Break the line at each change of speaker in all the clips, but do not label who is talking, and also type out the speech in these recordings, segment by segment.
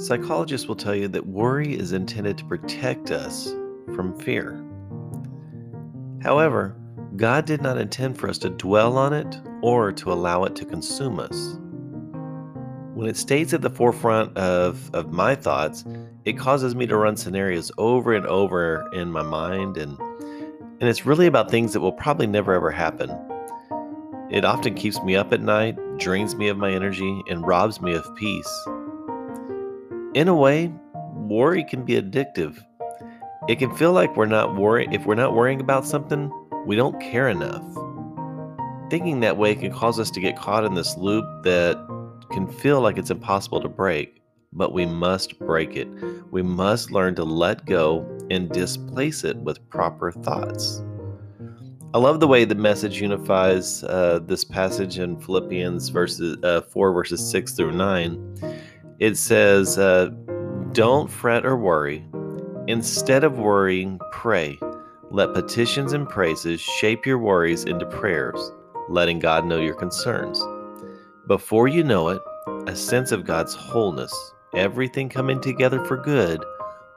Psychologists will tell you that worry is intended to protect us from fear. However, God did not intend for us to dwell on it or to allow it to consume us. When it stays at the forefront of, of my thoughts, it causes me to run scenarios over and over in my mind, and, and it's really about things that will probably never ever happen. It often keeps me up at night, drains me of my energy, and robs me of peace. In a way, worry can be addictive. It can feel like we're not worrying if we're not worrying about something, we don't care enough. Thinking that way can cause us to get caught in this loop that can feel like it's impossible to break, but we must break it. We must learn to let go and displace it with proper thoughts. I love the way the message unifies uh, this passage in Philippians verses uh, 4 verses 6 through 9. It says, uh, "Don't fret or worry. Instead of worrying, pray. Let petitions and praises shape your worries into prayers, letting God know your concerns. Before you know it, a sense of God's wholeness, everything coming together for good,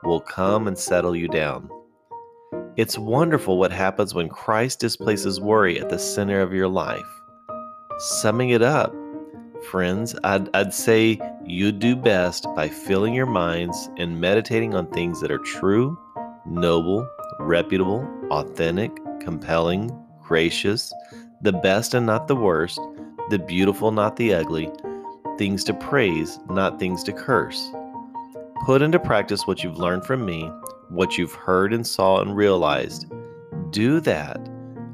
will come and settle you down." It's wonderful what happens when Christ displaces worry at the center of your life. Summing it up, friends, I'd, I'd say you do best by filling your minds and meditating on things that are true, noble, reputable, authentic, compelling, gracious, the best and not the worst, the beautiful, not the ugly, things to praise, not things to curse. Put into practice what you've learned from me what you've heard and saw and realized. Do that,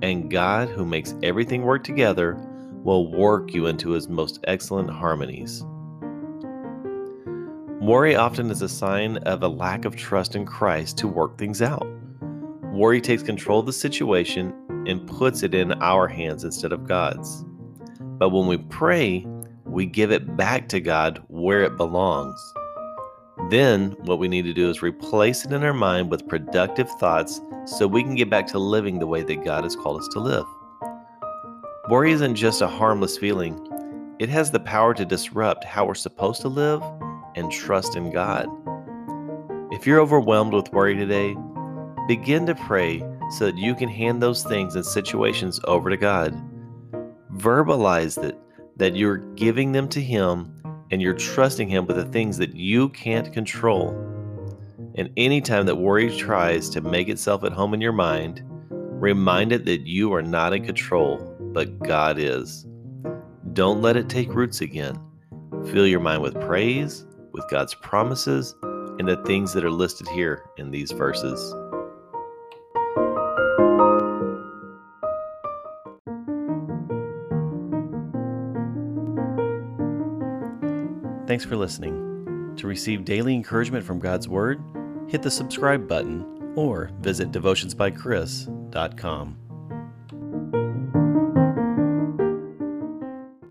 and God, who makes everything work together, will work you into his most excellent harmonies. Worry often is a sign of a lack of trust in Christ to work things out. Worry takes control of the situation and puts it in our hands instead of God's. But when we pray, we give it back to God where it belongs. Then, what we need to do is replace it in our mind with productive thoughts so we can get back to living the way that God has called us to live. Worry isn't just a harmless feeling, it has the power to disrupt how we're supposed to live and trust in God. If you're overwhelmed with worry today, begin to pray so that you can hand those things and situations over to God. Verbalize it that you're giving them to Him and you're trusting Him with the things that you can't control. And anytime that worry tries to make itself at home in your mind, Mm-hmm. remind it that you are not in control, but God is. Don't let it take roots again. Fill your mind with praise, with God's promises, and the things that are listed here in these verses. Thanks for listening. To receive daily encouragement from God's Word, hit the subscribe button or visit devotionsbychris.com.